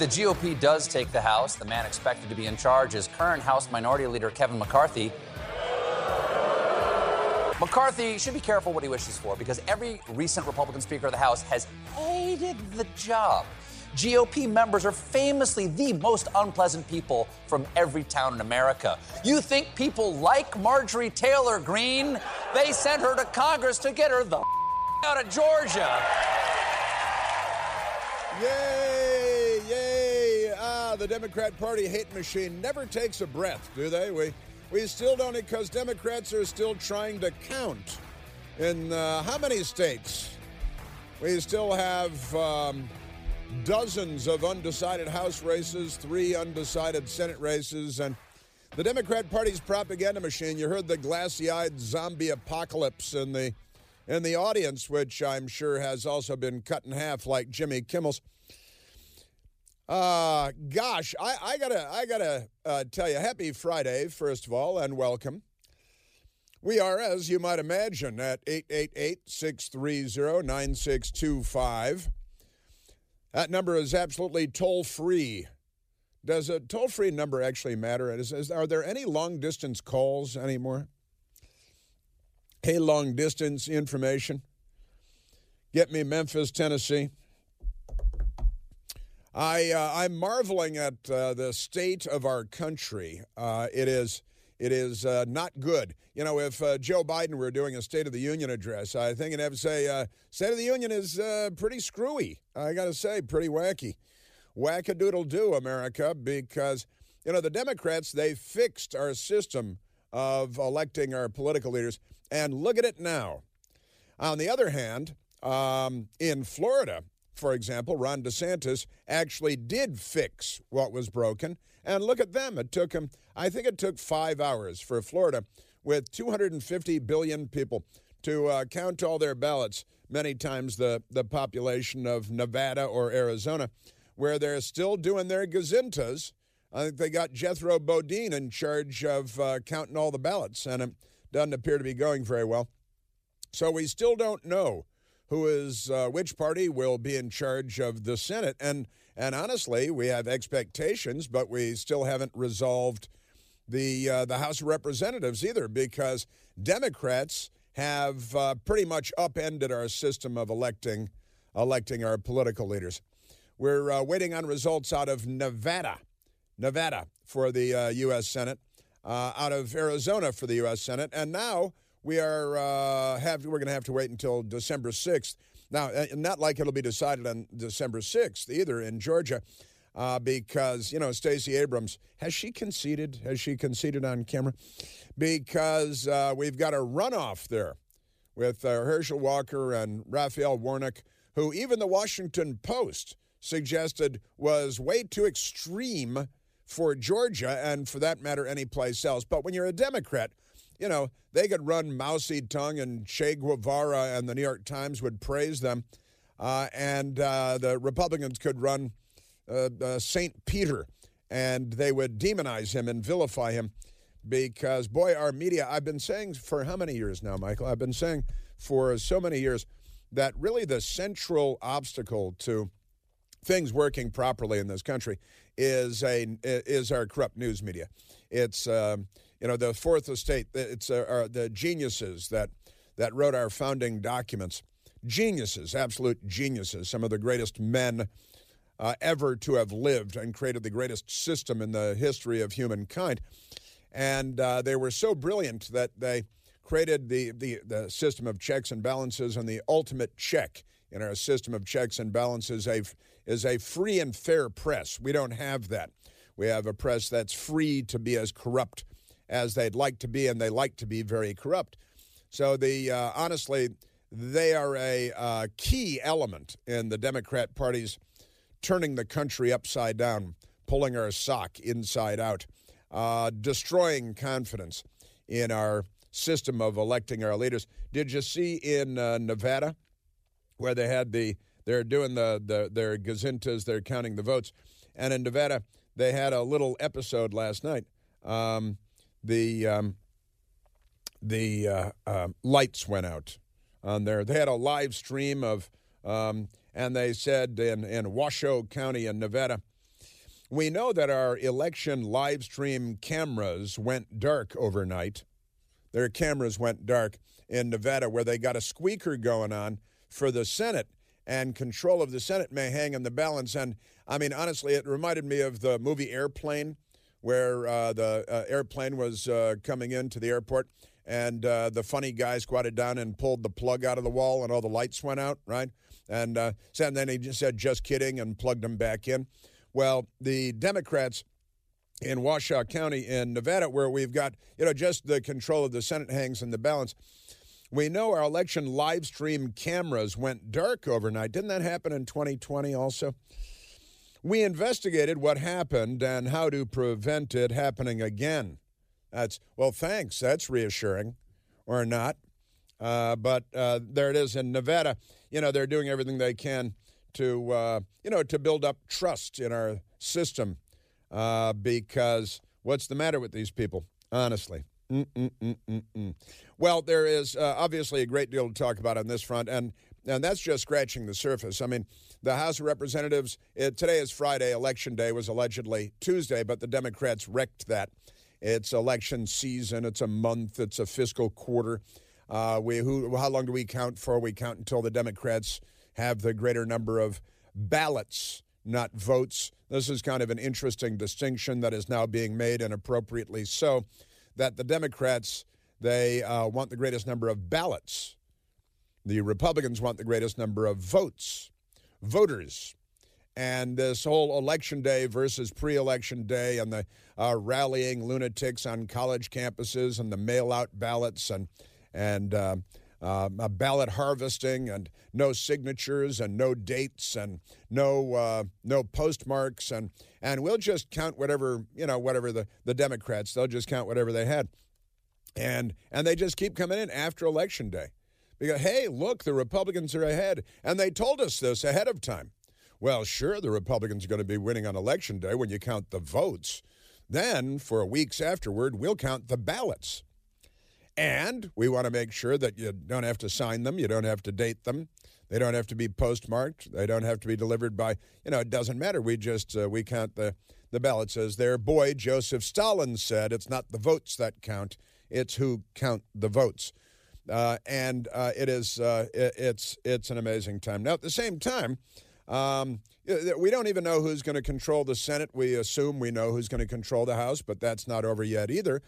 the GOP does take the House, the man expected to be in charge is current House Minority Leader Kevin McCarthy. McCarthy should be careful what he wishes for because every recent Republican Speaker of the House has hated the job. GOP members are famously the most unpleasant people from every town in America. You think people like Marjorie Taylor Greene? They sent her to Congress to get her the out of Georgia. Yay, the Democrat Party hate machine never takes a breath, do they? We, we still don't, because Democrats are still trying to count. In uh, how many states? We still have. Um, dozens of undecided House races, three undecided Senate races, and the Democrat Party's propaganda machine. You heard the glassy-eyed zombie apocalypse in the in the audience, which I'm sure has also been cut in half, like Jimmy Kimmel's. Uh, gosh, I, I gotta I gotta uh, tell you, happy Friday, first of all, and welcome. We are, as you might imagine, at 888 630 9625. That number is absolutely toll free. Does a toll free number actually matter? Is, is, are there any long distance calls anymore? Hey, long distance information. Get me Memphis, Tennessee. I uh, I'm marveling at uh, the state of our country. Uh, it is it is uh, not good. You know, if uh, Joe Biden were doing a State of the Union address, I think he'd have to say, uh, State of the Union is pretty screwy. I got to say, pretty wacky. Wackadoodle do, America, because, you know, the Democrats, they fixed our system of electing our political leaders. And look at it now. On the other hand, um, in Florida, for example, Ron DeSantis actually did fix what was broken. And look at them. It took him, I think it took five hours for Florida with 250 billion people to uh, count all their ballots, many times the, the population of Nevada or Arizona, where they're still doing their gazintas. I think they got Jethro Bodine in charge of uh, counting all the ballots, and it doesn't appear to be going very well. So we still don't know who is uh, which party will be in charge of the Senate. And and honestly, we have expectations, but we still haven't resolved the uh, the House of Representatives either, because Democrats have uh, pretty much upended our system of electing electing our political leaders. We're uh, waiting on results out of Nevada, Nevada for the U.S. Uh, Senate, uh, out of Arizona for the U.S. Senate, and now we are uh, have we're going to have to wait until December sixth. Now, not like it'll be decided on December sixth either in Georgia, uh, because you know Stacey Abrams has she conceded? Has she conceded on camera? Because uh, we've got a runoff there with uh, Herschel Walker and Raphael Warnock, who even the Washington Post suggested was way too extreme for Georgia and, for that matter, any place else. But when you're a Democrat you know, they could run Mao Zedong and Che Guevara, and the New York Times would praise them. Uh, and uh, the Republicans could run uh, uh St. Peter, and they would demonize him and vilify him because, boy, our media, I've been saying for how many years now, Michael? I've been saying for so many years that really the central obstacle to things working properly in this country is a is our corrupt news media. It's um, you know, the Fourth Estate, it's uh, the geniuses that, that wrote our founding documents. Geniuses, absolute geniuses, some of the greatest men uh, ever to have lived and created the greatest system in the history of humankind. And uh, they were so brilliant that they created the, the, the system of checks and balances, and the ultimate check in our system of checks and balances a, is a free and fair press. We don't have that. We have a press that's free to be as corrupt as they'd like to be, and they like to be very corrupt. So the uh, honestly, they are a uh, key element in the Democrat Party's turning the country upside down, pulling our sock inside out, uh, destroying confidence in our system of electing our leaders. Did you see in uh, Nevada where they had the they're doing the, the their gazintas, they're counting the votes, and in Nevada they had a little episode last night. Um, the um, the uh, uh, lights went out on there. They had a live stream of, um, and they said in, in Washoe County in Nevada, we know that our election live stream cameras went dark overnight. Their cameras went dark in Nevada, where they got a squeaker going on for the Senate, and control of the Senate may hang in the balance. And I mean, honestly, it reminded me of the movie Airplane, where uh, the uh, airplane was uh, coming into the airport and uh, the funny guy squatted down and pulled the plug out of the wall and all the lights went out, right? And, uh, and then he just said, just kidding, and plugged them back in. Well, the Democrats in Washoe County in Nevada, where we've got, you know, just the control of the Senate hangs in the balance. We know our election live stream cameras went dark overnight. Didn't that happen in 2020 also? We investigated what happened and how to prevent it happening again. That's, well, thanks. That's reassuring, or not. Uh, but uh, there it is in Nevada. You know, they're doing everything they can to uh, you know to build up trust in our system uh, because what's the matter with these people? Honestly. Mm-mm-mm-mm-mm. Well, there is uh, obviously a great deal to talk about on this front, and and that's just scratching the surface. I mean, the House of Representatives. It, today is Friday. Election day was allegedly Tuesday, but the Democrats wrecked that. It's election season. It's a month. It's a fiscal quarter. Uh, we who? How long do we count for? We count until the Democrats have the greater number of ballots, not votes. This is kind of an interesting distinction that is now being made, and appropriately so, that the Democrats they uh, want the greatest number of ballots. The Republicans want the greatest number of votes, voters. And this whole election day versus pre election day and the uh, rallying lunatics on college campuses and the mail out ballots and, and uh, uh, ballot harvesting and no signatures and no dates and no uh, no postmarks and and we'll just count whatever you know whatever the the Democrats they'll just count whatever they had and and they just keep coming in after election day because hey look the Republicans are ahead. And they told us this ahead of time. Well sure the Republicans are going to be winning on election day when you count the votes. Then for weeks afterward we'll count the ballots. And we want to make sure that you don't have to sign them, you don't have to date them, they don't have to be postmarked, they don't have to be delivered by, you know, it doesn't matter. We just uh, we count the the ballots as their. Boy Joseph Stalin said, it's not the votes that count, it's who count the votes. Uh, and uh, it is uh, it, it's it's an amazing time. Now at the same time, um, we don't even know who's going to control the Senate. We assume we know who's going to control the House, but that's not over yet either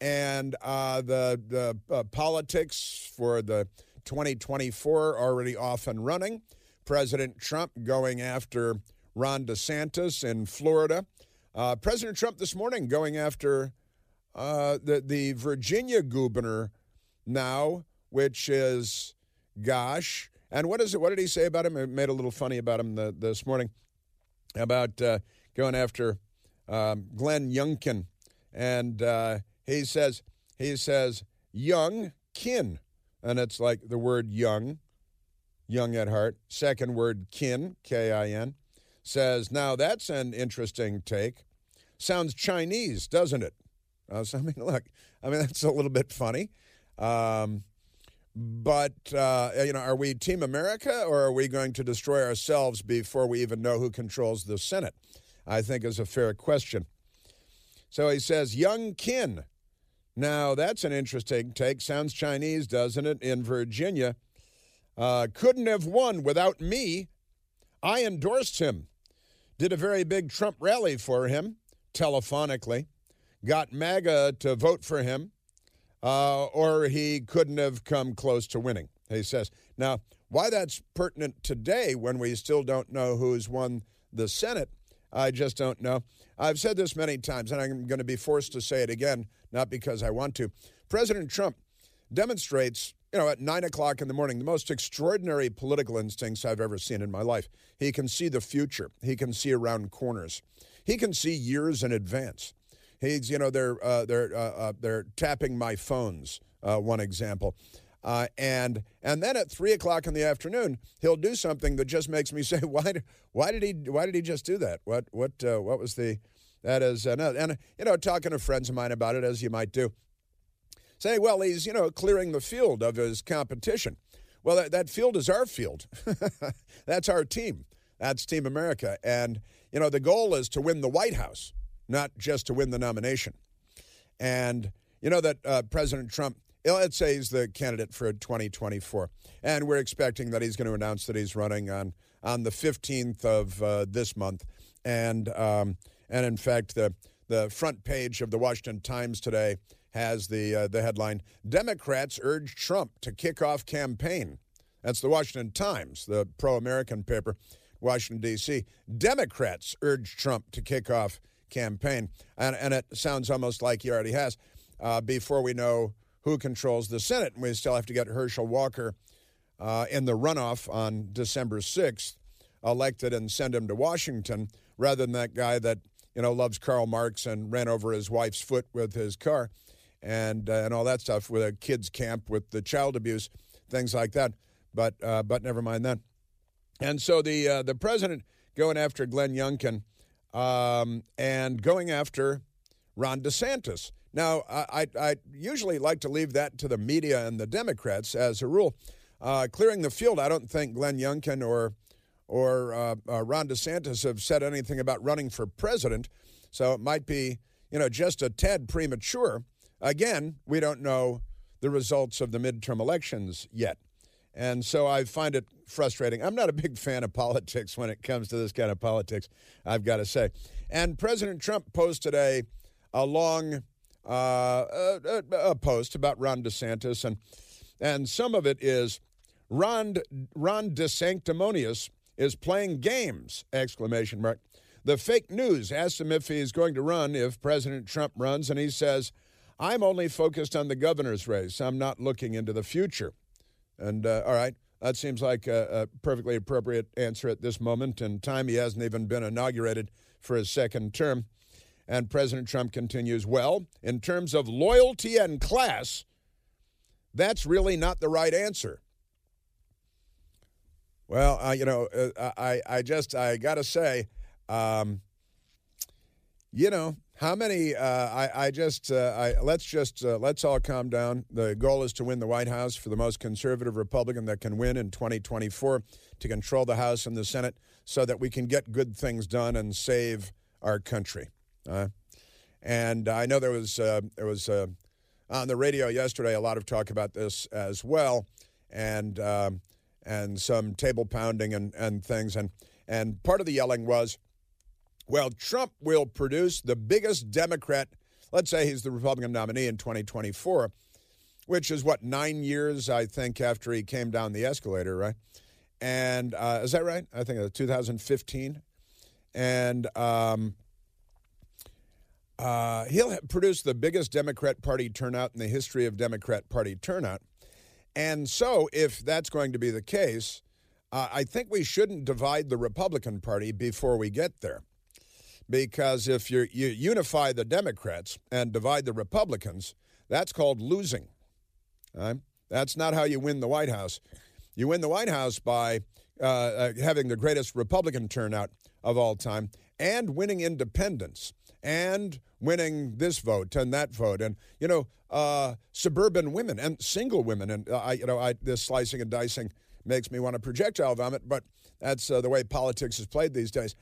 and uh, the the uh, politics for the 2024 already off and running. President Trump going after Ron DeSantis in Florida. Uh, President Trump this morning going after the the Virginia governor now, which is gosh. And what is it? What did he say about him? I made a little funny about him the, this morning about uh, going after um, Glenn Youngkin and uh, he says he says young kin, and it's like the word young, young at heart. Second word kin, K I N, says now that's an interesting take. Sounds Chinese, doesn't it? Uh, so, I mean, look, I mean that's a little bit funny. Um, but uh, you know, are we Team America or are we going to destroy ourselves before we even know who controls the Senate? I think is a fair question. So he says, young kin now, that's an interesting take. Sounds Chinese, doesn't it? In Virginia. Uh, couldn't have won without me. I endorsed him. Did a very big Trump rally for him, telephonically. Got MAGA to vote for him, uh, or he couldn't have come close to winning, he says. Now, why that's pertinent today when we still don't know who's won the Senate, I just don't know. I've said this many times, and I'm going to be forced to say it again not because I want to. President Trump demonstrates, you know, at nine o'clock in the morning, the most extraordinary political instincts I've ever seen in my life. He can see the future, he can see around corners, he can see years in advance. He's, you know, they're uh, they're uh, uh, they're tapping my phones. Uh, one example. Uh, and and then at three o'clock in the afternoon, he'll do something that just makes me say, why why did he why did he just do that? What what what was the that is, uh, and you know, talking to friends of mine about it, as you might do, say, well, he's you know clearing the field of his competition. Well, that, that field is our field. That's our team. That's Team America. And, you know, the goal is to win the White House, not just to win the nomination. And, you know, that uh, President Trump, let's say he's the candidate for 2024. And we're expecting that he's going to announce that he's running on, on the 15th of uh, this month. And, um, and in fact, the, the front page of the Washington Times today has the, uh, the headline Democrats urge Trump to kick off campaign. That's the Washington Times, the pro American paper, Washington, D.C. Democrats urge Trump to kick off campaign. And, and it sounds almost like he already has uh, before we know who controls the Senate. And we still have to get Herschel Walker uh, in the runoff on December 6th elected and send him to Washington rather than that guy that you know loves Karl Marx and ran over his wife's foot with his car and uh, and all that stuff with a kids camp with the child abuse things like that but uh, but never mind that. And so the uh, the president going after Glenn Youngkin um, and going after Ron DeSantis. Now, I, I, usually like to leave that to the media and the Democrats as a rule. Uh, clearing the field, I don't think Glenn Youngkin or or uh, uh, Ron DeSantis have said anything about running for president, so it might be you know just a tad premature. Again, we don't know the results of the midterm elections yet. And so I find it frustrating. I'm not a big fan of politics when it comes to this kind of politics, I've got to say. And President Trump posted a, a long uh, a, a post about Ron DeSantis, and, and some of it is Ron, Ron DeSanctimonious is playing games, exclamation mark. The fake news asks him if he's going to run if President Trump runs, and he says, I'm only focused on the governor's race. I'm not looking into the future. And uh, all right, that seems like a, a, perfectly appropriate answer at this moment in time. He hasn't even been inaugurated for his second term. And President Trump continues, well, in terms of loyalty and class, that's really not the right answer. Well, uh, you know, uh, I, I just, I got to say, um, you know, how many? Uh, I, I just uh, I, let's just uh, let's all calm down. The goal is to win the White House for the most conservative Republican that can win in 2024 to control the House and the Senate, so that we can get good things done and save our country. And I know there was uh, there was uh, on the radio yesterday a lot of talk about this as well, and um, and some table pounding and, and things, and and part of the yelling was well, Trump will produce the biggest Democrat, let's say he's the Republican nominee in 2024, which is what, nine years, I think, after he came down the escalator, right? And uh, is that right? I think it's 2015. And um, uh, he'll produce the biggest Democrat Party turnout in the history of Democrat Party turnout. And so, if that's going to be the case, uh, I think we shouldn't divide the Republican Party before we get there because if you you unify the Democrats and divide the Republicans, that's called losing. Right? That's not how you win the White House. You win the White House by uh, uh, having the greatest Republican turnout of all time and winning independence and winning this vote and that vote and you know uh, suburban women and single women and uh, I you know I this slicing and dicing makes me want to projectile vomit but that's uh, the way politics is played these days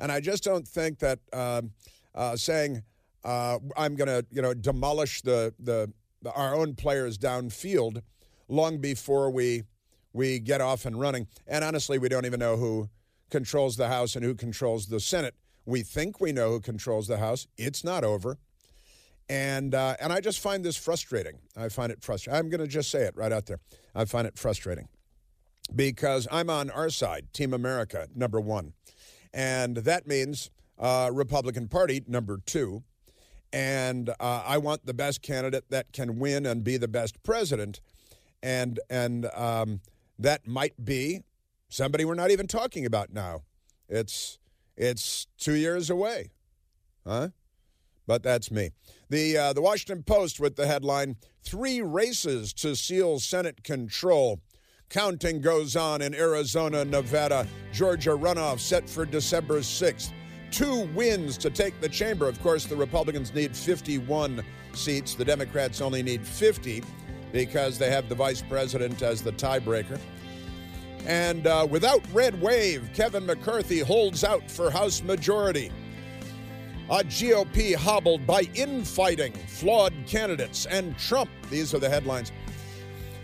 and I just don't think that um, uh, saying uh, I'm going to, you know, demolish the, the our own players downfield long before we we get off and running. And honestly, we don't even know who controls the House and who controls the Senate. We think we know who controls the House. It's not over. And, uh, and I just find this frustrating. I find it frustrating. I'm going to just say it right out there. I find it frustrating because I'm on our side, Team America, number one and that means uh, Republican Party number two. And uh, I want the best candidate that can win and be the best president, and and um, that might be somebody we're not even talking about now. It's it's two years away, huh? But that's me. The uh, the Washington Post with the headline: Three races to seal Senate control. Counting goes on in Arizona, Nevada, Georgia runoff set for December 6th. Two wins to take the chamber. Of course, the Republicans need 51 seats. The Democrats only need 50 because they have the vice president as the tiebreaker. And uh, without red wave, Kevin McCarthy holds out for House majority. A GOP hobbled by infighting, flawed candidates, and Trump. These are the headlines.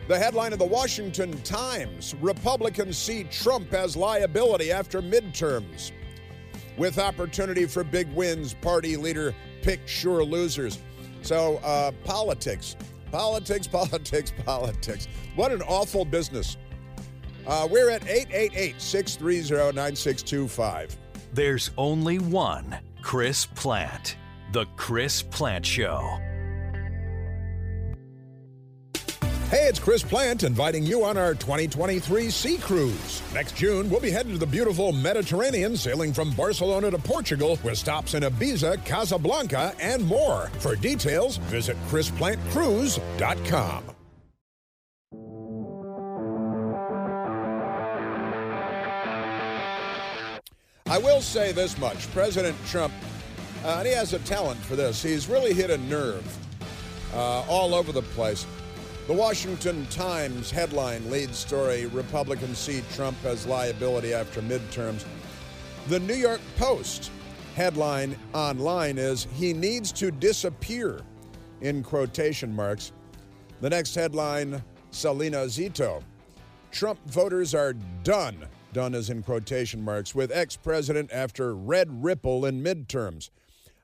The headline of the Washington Times Republicans see Trump as liability after midterms. With opportunity for big wins, party leader pick sure losers. So, uh, politics, politics, politics, politics. What an awful business. Uh, we're at 888 630 9625. There's only one Chris Plante, The Chris Plante Show. Hey, it's Chris Plante inviting you on our 2023 Sea Cruise. Next June, we'll be heading to the beautiful Mediterranean, sailing from Barcelona to Portugal, with stops in Ibiza, Casablanca, and more. For details, visit ChrisPlanteCruise.com. I will say this much President Trump, uh, and he has a talent for this, he's really hit a nerve uh, all over the place. The Washington Times headline lead story Republicans see Trump as liability after midterms. The New York Post headline online is He needs to disappear, in quotation marks. The next headline Salena Zito. Trump voters are done, done is in quotation marks, with ex president after red ripple in midterms.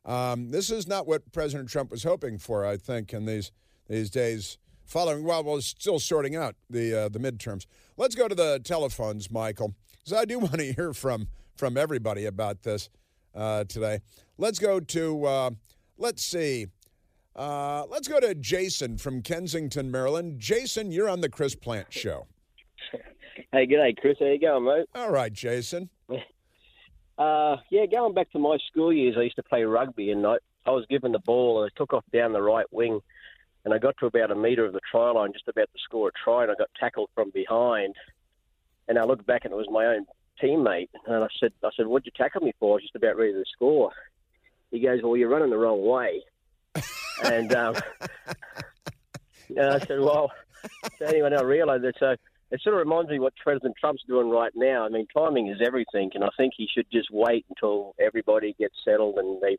Um, this is not what President Trump was hoping for, I think, in these, these days following while we're still sorting out the uh, the midterms. Let's go to the telephones, Michael, because I do want to hear from from everybody about this uh, today. Let's go to uh, let's see. Uh, let's go to Jason from Kensington, Maryland. Jason, you're on the Chris Plante Show. Hey, good day, Chris. How you going, mate? All right, Jason. Uh, yeah, going back to my school years, I used to play rugby, and I, I was given the ball, and I took off down the right wing, and I got to about a metre of the try line, just about to score a try, and I got tackled from behind. And I looked back, and it was my own teammate, and I said, "I said, what'd you tackle me for? I was just about ready to score." He goes, "Well, you're running the wrong way," and um, and I said, "Well." So anyway, I realised that. So it sort of reminds me what President Trump's doing right now. I mean, timing is everything, and I think he should just wait until everybody gets settled and they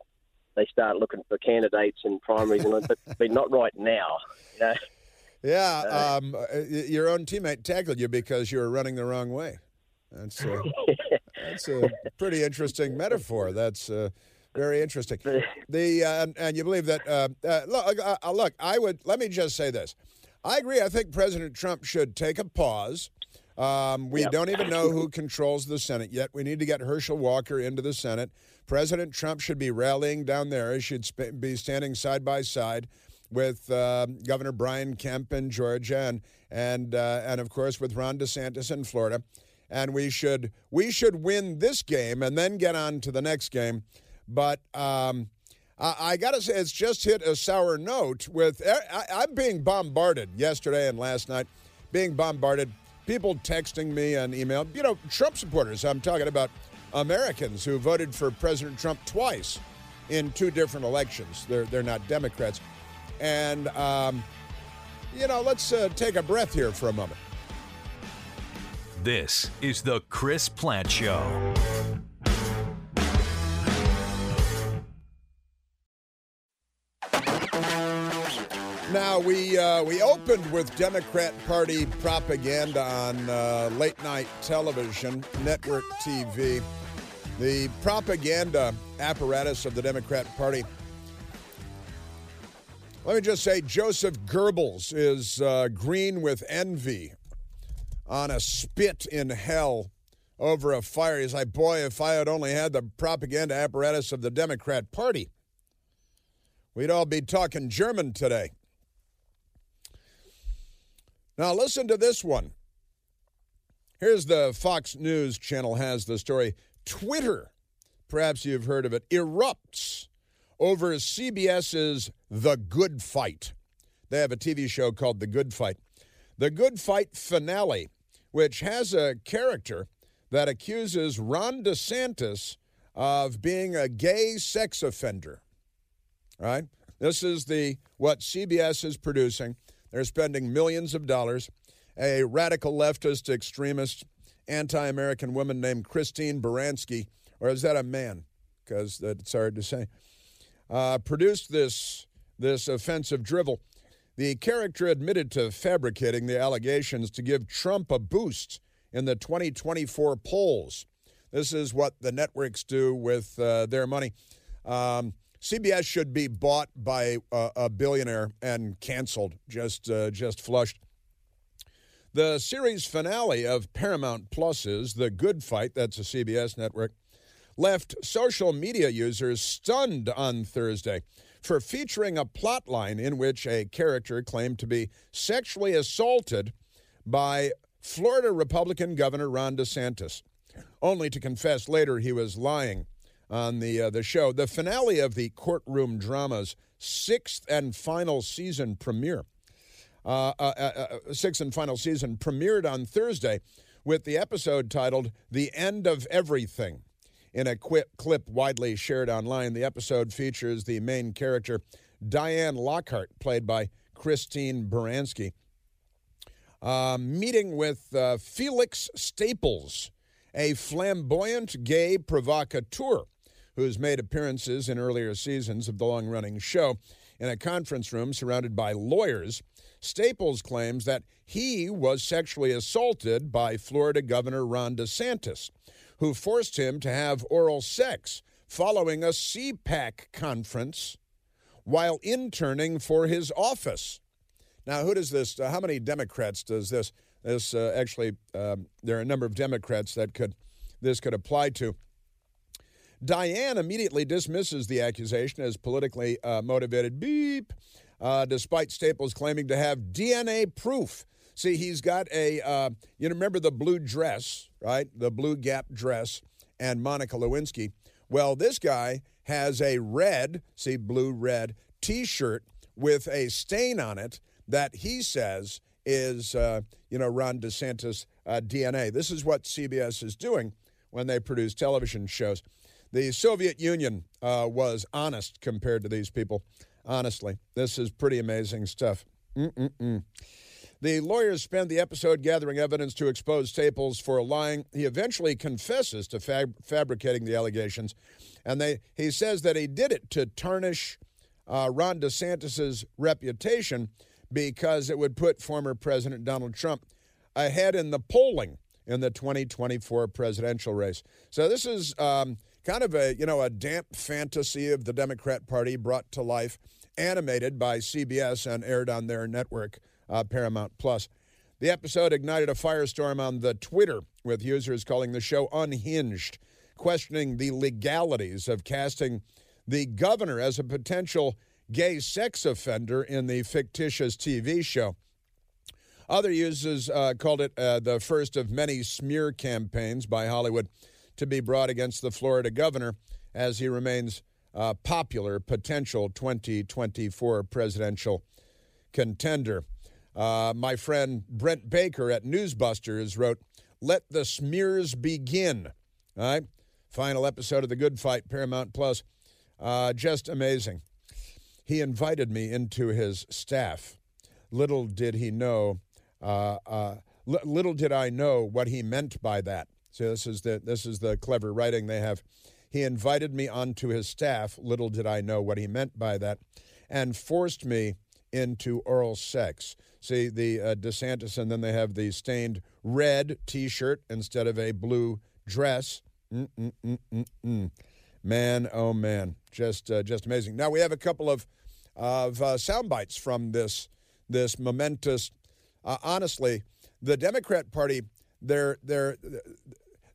they start looking for candidates and primaries, and but, but not right now. You know? Yeah, uh, um, your own teammate tackled you because you were running the wrong way. That's a, that's a pretty interesting metaphor. That's uh, very interesting. The uh, and you believe that? Uh, uh, look, uh, look, I would let me just say this. I agree. I think President Trump should take a pause. Um, we yep. don't even know who controls the Senate yet. We need to get Herschel Walker into the Senate. President Trump should be rallying down there. He should sp- be standing side by side with uh, Governor Brian Kemp in Georgia and and uh, and of course with Ron DeSantis in Florida. And we should we should win this game and then get on to the next game. But um, I, I got to say, it's just hit a sour note. With I, I'm being bombarded yesterday and last night, being bombarded. People texting me and email. You know, Trump supporters. I'm talking about Americans who voted for President Trump twice in two different elections. They're, they're not Democrats. And, um, you know, let's uh, take a breath here for a moment. This is the Chris Plante Show. We uh, we opened with Democrat Party propaganda on uh, late night television, network TV. The propaganda apparatus of the Democrat Party. Let me just say, Joseph Goebbels is uh, green with envy on a spit in hell over a fire. He's like, boy, if I had only had the propaganda apparatus of the Democrat Party, we'd all be talking German today. Now, listen to this one. Here's the Fox News channel has the story. Twitter, perhaps you've heard of it, erupts over CBS's The Good Fight. They have a TV show called The Good Fight. The Good Fight finale, which has a character that accuses Ron DeSantis of being a gay sex offender. Right? This is the what CBS is producing. They're spending millions of dollars. A radical leftist extremist anti American woman named Christine Baranski, or is that a man? Because it's hard to say. Uh, produced this, this offensive drivel. The character admitted to fabricating the allegations to give Trump a boost in the 2024 polls. This is what the networks do with uh, their money. Um, CBS should be bought by a, a billionaire and canceled, just uh, just flushed. The series finale of Paramount Plus's The Good Fight, that's a CBS network, left social media users stunned on Thursday for featuring a plotline in which a character claimed to be sexually assaulted by Florida Republican Governor Ron DeSantis, only to confess later he was lying on the uh, the show. The finale of the courtroom drama's sixth and final season premiere, uh, uh, uh, uh sixth and final season premiered on Thursday with the episode titled "The End of Everything." In a quick clip widely shared online, the episode features the main character, Diane Lockhart, played by Christine Baranski, uh, meeting with Felix Staples, a flamboyant gay provocateur who's made appearances in earlier seasons of the long running show. In a conference room surrounded by lawyers, Staples claims that he was sexually assaulted by Florida Governor Ron DeSantis who forced him to have oral sex following a CPAC conference while interning for his office. Now, who does this? Uh, how many Democrats does this? This uh, actually, um, there are a number of Democrats that could this could apply to. Diane immediately dismisses the accusation as politically uh, motivated. Beep. Uh, despite Staples claiming to have DNA proof See, he's got a, uh, you remember the blue dress, right? The blue gap dress and Monica Lewinsky. Well, this guy has a red, see, blue red t shirt with a stain on it that he says is, uh, you know, Ron DeSantis uh, DNA. This is what CBS is doing when they produce television shows. The Soviet Union uh, was honest compared to these people. Honestly, this is pretty amazing stuff. Mm-mm-mm. The lawyers spend the episode gathering evidence to expose Staples for lying. He eventually confesses to fab- fabricating the allegations, and they, he says that he did it to tarnish uh, Ron DeSantis's reputation because it would put former President Donald Trump ahead in the polling in the 2024 presidential race. So this is um, kind of a you know a damp fantasy of the Democrat Party brought to life, animated by CBS and aired on their network uh, Paramount Plus. The episode ignited a firestorm on the Twitter, with users calling the show unhinged, questioning the legalities of casting the governor as a potential gay sex offender in the fictitious TV show. Other users uh, called it uh, the first of many smear campaigns by Hollywood to be brought against the Florida governor as he remains a popular potential 2024 presidential contender. Uh, my friend Brent Baker at Newsbusters wrote, Let the smears begin. All right. Final episode of The Good Fight, Paramount Plus. Uh, just amazing. He invited me into his staff. Little did he know, uh, uh little did I know what he meant by that. So this is the this is the clever writing they have. He invited me onto his staff. Little did I know what he meant by that, and forced me into oral sex. See the uh, DeSantis, and then they have the stained red T-shirt instead of a blue dress. Mm-mm-mm-mm-mm. Man, oh man, just uh, just amazing. Now we have a couple of of uh, sound bites from this this momentous. Uh, honestly, the Democrat Party there there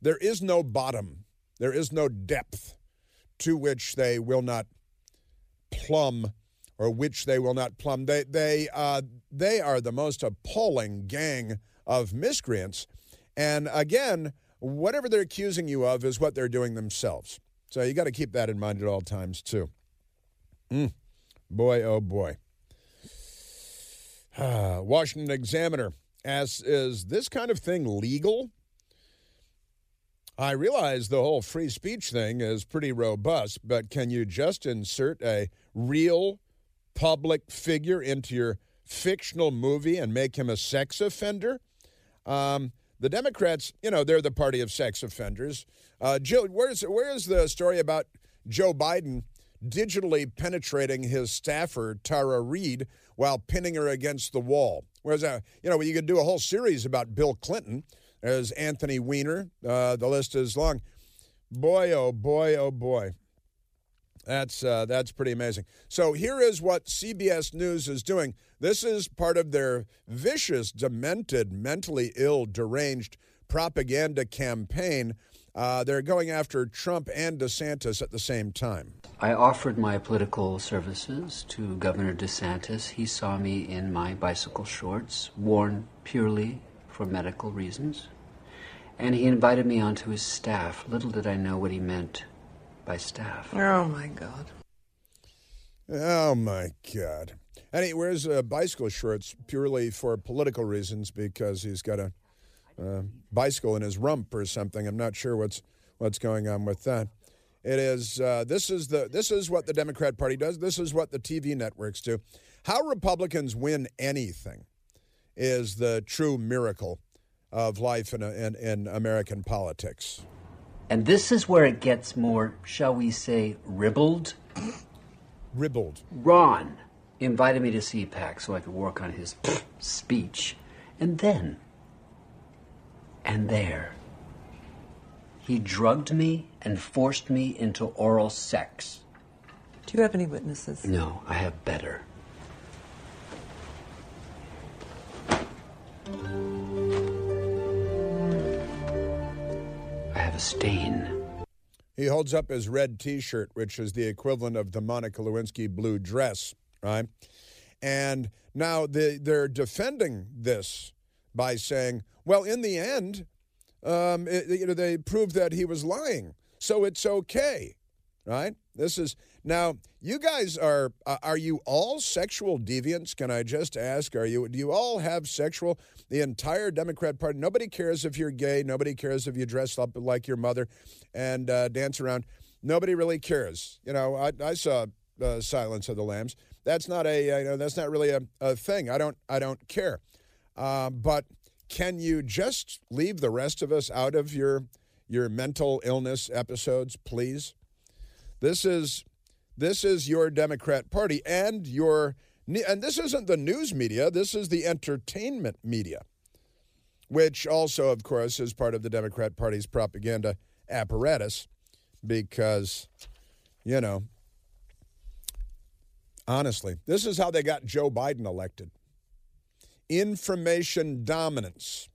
there is no bottom, there is no depth to which they will not plumb or which they will not plumb. They, they, uh, they are the most appalling gang of miscreants. And again, whatever they're accusing you of is what they're doing themselves. So you got to keep that in mind at all times, too. Mm. Boy, oh boy. Washington Examiner asks Is this kind of thing legal? I realize the whole free speech thing is pretty robust, but can you just insert a real public figure into your fictional movie and make him a sex offender? Um, the Democrats, you know, they're the party of sex offenders. Uh, Jill, where's where's the story about Joe Biden digitally penetrating his staffer Tara Reade while pinning her against the wall? Whereas, uh, you know, you could do a whole series about Bill Clinton. There's Anthony Weiner. Uh, the list is long. Boy, oh boy, oh boy. That's uh, that's pretty amazing. So here is what CBS News is doing. This is part of their vicious, demented, mentally ill, deranged propaganda campaign. Uh, they're going after Trump and DeSantis at the same time. I offered my political services to Governor DeSantis. He saw me in my bicycle shorts, worn purely for medical reasons, and he invited me onto his staff. Little did I know what he meant by staff. Oh my God. Oh my God. And he wears uh, bicycle shorts purely for political reasons because he's got a uh, bicycle in his rump or something. I'm not sure what's what's going on with that. It is uh, this is the this is what the Democrat Party does. This is what the TV networks do. How Republicans win anything is the true miracle of life in, in, in American politics. And this is where it gets more, shall we say, ribald. Ribald. Ron invited me to CPAC so I could work on his speech. And then, and there, he drugged me and forced me into oral sex. Do you have any witnesses? No, I have better. I have a stain. He holds up his red t shirt, which is the equivalent of the Monica Lewinsky blue dress, right? And now they, they're defending this by saying, well, in the end, um, it, you know, they proved that he was lying, so it's okay, right? This is now. You guys are uh, are you all sexual deviants? Can I just ask? Are you do you all have sexual? The entire Democrat Party. Nobody cares if you're gay. Nobody cares if you dress up like your mother and uh, dance around. Nobody really cares. You know, I, I saw uh, Silence of the Lambs. That's not a you know that's not really a, a thing. I don't I don't care. Uh, but can you just leave the rest of us out of your your mental illness episodes, please? This is this is your Democrat Party and your and this isn't the news media, this is the entertainment media, which also of course is part of the Democrat Party's propaganda apparatus because you know honestly, this is how they got Joe Biden elected. Information dominance.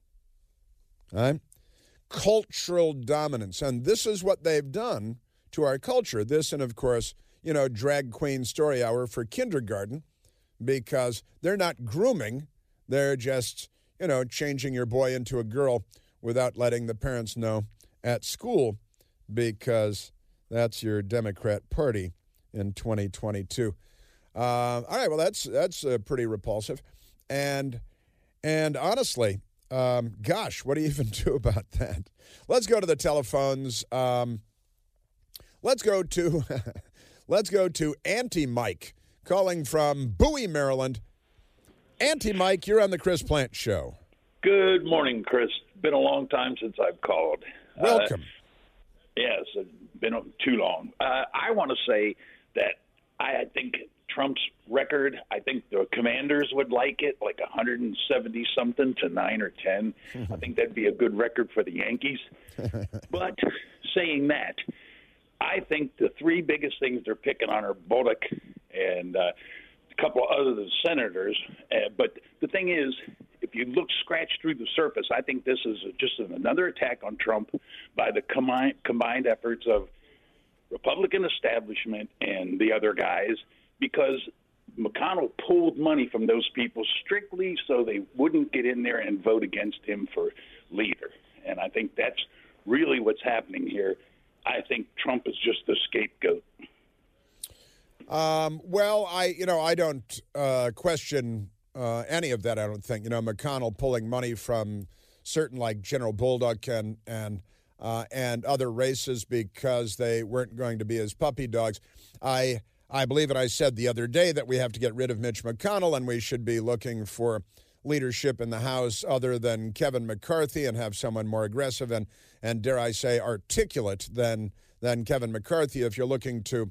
Right? Cultural dominance. And this is what they've done to our culture. This, and of course, you know, drag queen story hour for kindergarten because they're not grooming, they're just, you know, changing your boy into a girl without letting the parents know at school because that's your Democrat Party in 2022. Uh, all right, well, that's that's uh, pretty repulsive, and and honestly, um, gosh, what do you even do about that? Let's go to the telephones. Um, let's go to let's go to Auntie Mike calling from Bowie, Maryland. Auntie Mike, you're on the Chris Plante Show. Good morning, Chris. Been a long time since I've called. Welcome. Uh, yes, it's been too long. Uh, I want to say that I think Trump's record, I think the commanders would like it, like 170 something to 9 or 10. I think that'd be a good record for the Yankees. but saying that, I think the three biggest things they're picking on are Bullock and uh, a couple of other senators. Uh, but the thing is, if you look scratch through the surface, I think this is just another attack on Trump by the combined, combined efforts of Republican establishment and the other guys because McConnell pulled money from those people strictly so they wouldn't get in there and vote against him for leader. And I think that's really what's happening here. I think Trump is just the scapegoat. Um, well, I you know I don't uh, question uh, any of that. I don't think you know McConnell pulling money from certain like General Bolduc and and uh, and other races because they weren't going to be his puppy dogs. I I believe it. I said the other day that we have to get rid of Mitch McConnell and we should be looking for leadership in the House other than Kevin McCarthy and have someone more aggressive and, and dare I say, articulate than, than Kevin McCarthy. If you're looking to,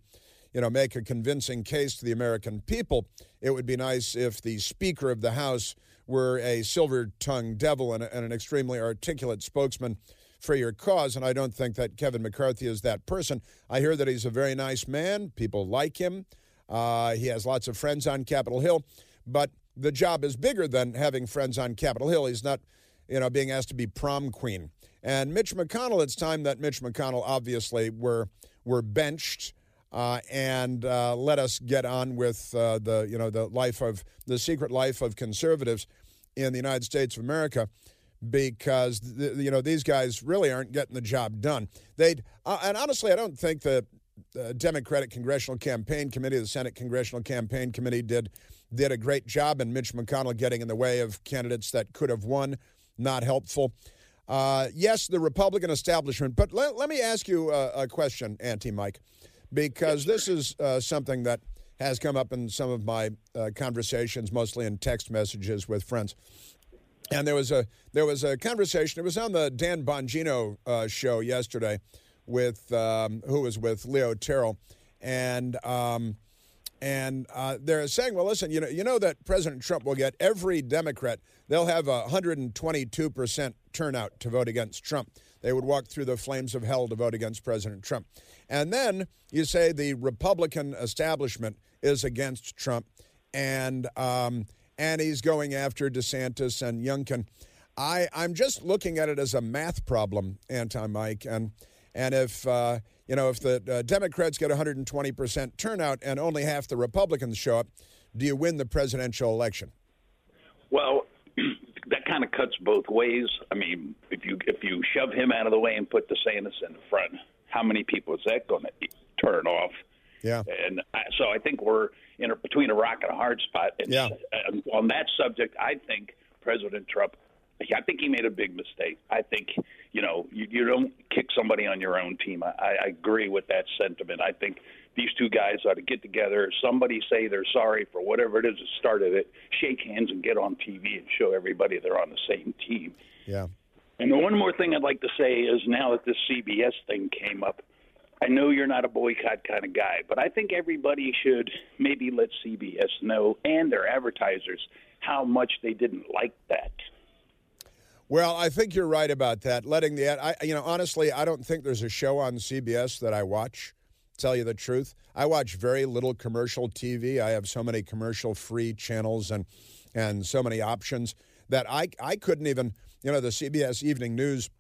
you know, make a convincing case to the American people, it would be nice if the Speaker of the House were a silver tongued devil and, and an extremely articulate spokesman for your cause. And I don't think that Kevin McCarthy is that person. I hear that he's a very nice man. People like him. Uh, he has lots of friends on Capitol Hill. But the job is bigger than having friends on Capitol Hill. He's not, you know, being asked to be prom queen. And Mitch McConnell, it's time that Mitch McConnell obviously were were benched. Uh, and uh, let us get on with uh, the you know the life of the secret life of conservatives in the United States of America because you know these guys really aren't getting the job done. They uh, and honestly, I don't think the Democratic Congressional Campaign Committee, the Senate Congressional Campaign Committee, did did a great job in Mitch McConnell getting in the way of candidates that could have won. Not helpful. Uh, yes, the Republican establishment. But let, let me ask you a, a question, Auntie Mike, because this is uh, something that has come up in some of my uh, conversations, mostly in text messages with friends. And there was a there was a conversation. It was on the Dan Bongino uh, show yesterday, with um, who was with Leo Terrell, and um, and uh, they're saying, well, listen, you know, you know that President Trump will get every Democrat. They'll have a 122 percent turnout to vote against Trump. They would walk through the flames of hell to vote against President Trump. And then you say the Republican establishment is against Trump, and um, and he's going after DeSantis and Youngkin. I, I'm just looking at it as a math problem, anti Mike. And, and if, uh, you know, if the uh, Democrats get 120% turnout and only half the Republicans show up, do you win the presidential election? Well, that kind of cuts both ways. I mean, if you if you shove him out of the way and put DeSantis in the front, how many people is that going to turn off? Yeah. And I, so I think we're in a, between a rock and a hard spot. And yeah. on that subject, I think President Trump, I think he made a big mistake. I think, you know, you, you don't kick somebody on your own team. I, I agree with that sentiment. I think these two guys ought to get together. Somebody say they're sorry for whatever it is that started it. Shake hands and get on TV and show everybody they're on the same team. Yeah. And the one more thing I'd like to say is now that this CBS thing came up, I know you're not a boycott kind of guy, but I think everybody should maybe let CBS know and their advertisers how much they didn't like that. Well, I think you're right about that. Letting the ad, I, you know, honestly, I don't think there's a show on CBS that I watch. Tell you the truth, I watch very little commercial TV. I have so many commercial-free channels and and so many options that I I couldn't even, you know, the CBS Evening News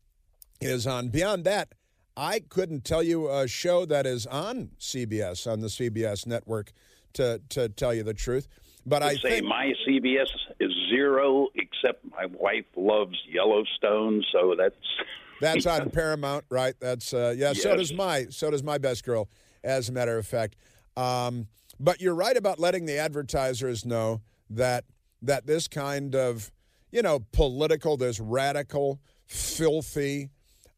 is on. Beyond that, I couldn't tell you a show that is on CBS on the CBS network to to tell you the truth. But I, I say think, my CBS is zero, except my wife loves Yellowstone, so that's that's on Paramount, right? That's uh, yeah. Yes. So does my so does my best girl, as a matter of fact. Um, but you're right about letting the advertisers know that that this kind of you know political, this radical, filthy.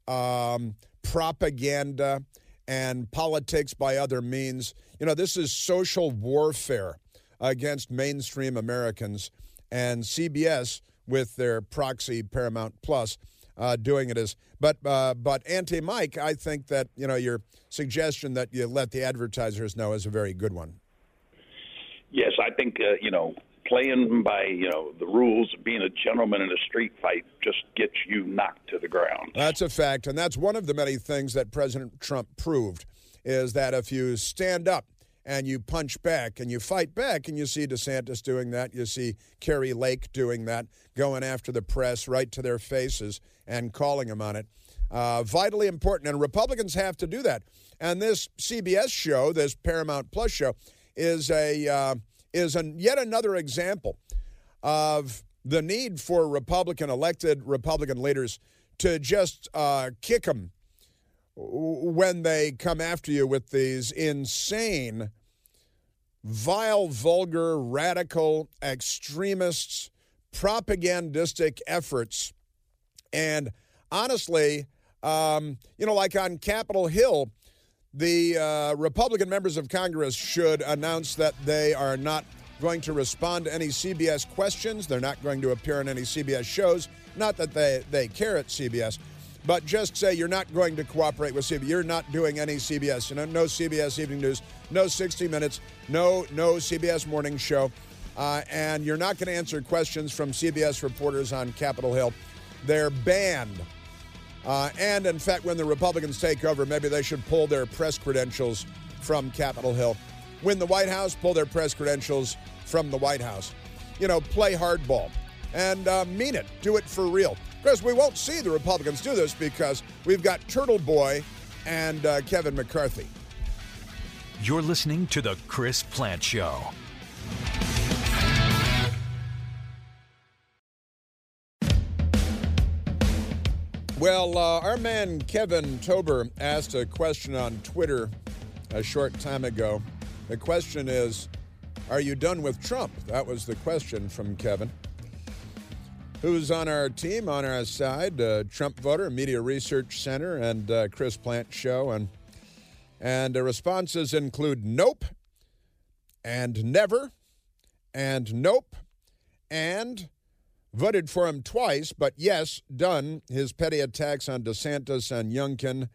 Um, propaganda and politics by other means. You know, this is social warfare against mainstream Americans, and CBS with their proxy Paramount Plus uh, doing it as. But uh, but Auntie Mike, I think that you know your suggestion that you let the advertisers know is a very good one. Yes, I think uh, you know playing by you know the rules of being a gentleman in a street fight just gets you knocked to the ground. That's a fact, and that's one of the many things that President Trump proved is that if you stand up and you punch back and you fight back, and you see DeSantis doing that, you see Kari Lake doing that, going after the press right to their faces and calling them on it. Uh, vitally important, and Republicans have to do that. And this CBS show, this Paramount Plus show, is a uh, is an, yet another example of the need for Republican elected Republican leaders to just uh, kick them when they come after you with these insane, vile, vulgar, radical, extremists, propagandistic efforts. And honestly, um, you know, like on Capitol Hill, the uh, Republican members of Congress should announce that they are not going to respond to any CBS questions. They're not going to appear on any CBS shows. Not that they, they care at CBS, but just say you're not going to cooperate with CBS. You're not doing any CBS. You know, no CBS Evening News, no 60 Minutes, no no CBS Morning Show, uh, and you're not going to answer questions from CBS reporters on Capitol Hill. They're banned. Uh, and in fact, when the Republicans take over, maybe they should pull their press credentials from Capitol Hill. Win the White House, pull their press credentials from the White House. You know, play hardball and uh, mean it. Do it for real. Chris, we won't see the Republicans do this because we've got Turtle Boy and uh, Kevin McCarthy. You're listening to The Chris Plante Show. Well, uh, our man Kevin Tober asked a question on Twitter a short time ago. The question is Are you done with Trump? That was the question from Kevin. Who's on our team, on our side? Uh, Trump voter, Media Research Center, and uh, Chris Plante Show. And, and the responses include nope, and never, and nope, and voted for him twice, but yes, done. His petty attacks on DeSantis and Youngkin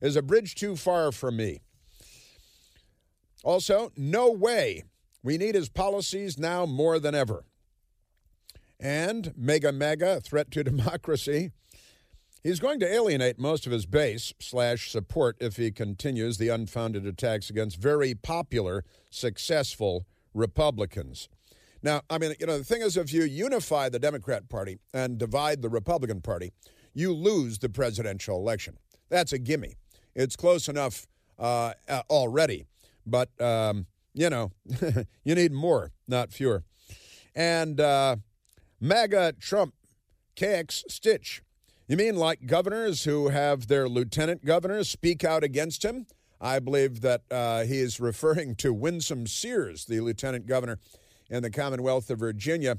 is a bridge too far for me. Also, no way. We need his policies now more than ever. And mega mega threat to democracy. He's going to alienate most of his base slash support if he continues the unfounded attacks against very popular, successful Republicans. Now, I mean, you know, the thing is, if you unify the Democrat Party and divide the Republican Party, you lose the presidential election. That's a gimme. It's close enough uh, uh, already, but um, you know, you need more, not fewer. And uh, MAGA Trump KX Stitch. You mean like governors who have their lieutenant governors speak out against him? I believe that uh, he is referring to Winsome Sears, the lieutenant governor in the Commonwealth of Virginia,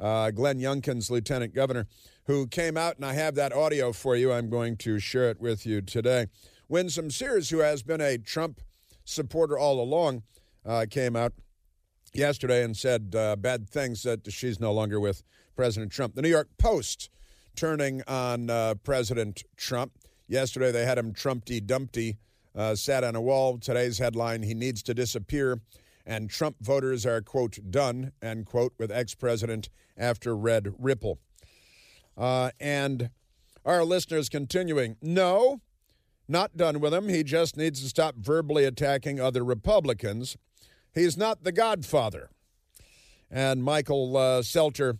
uh, Glenn Youngkin's lieutenant governor, who came out, and I have that audio for you. I'm going to share it with you today. Winsome Sears, who has been a Trump supporter all along, uh, came out yesterday and said uh, bad things that she's no longer with President Trump. The New York Post turning on uh, President Trump. Yesterday they had him Trumpty Dumpty, uh, sat on a wall. Today's headline He needs to disappear and Trump voters are, quote, done, end quote, with ex president after Red Ripple. Uh, and our listeners continuing, no, not done with him. He just needs to stop verbally attacking other Republicans. He's not the godfather. And Michael uh, Selter,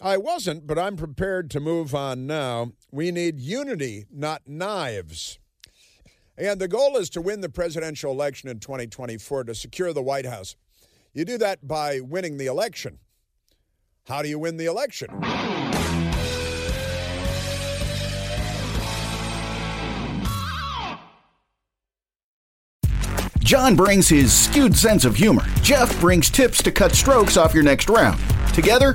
I wasn't, but I'm prepared to move on now. We need unity, not knives. And the goal is to win the presidential election in 2024 to secure the White House. You do that by winning the election. How do you win the election? John brings his skewed sense of humor. Jeff brings tips to cut strokes off your next round. Together,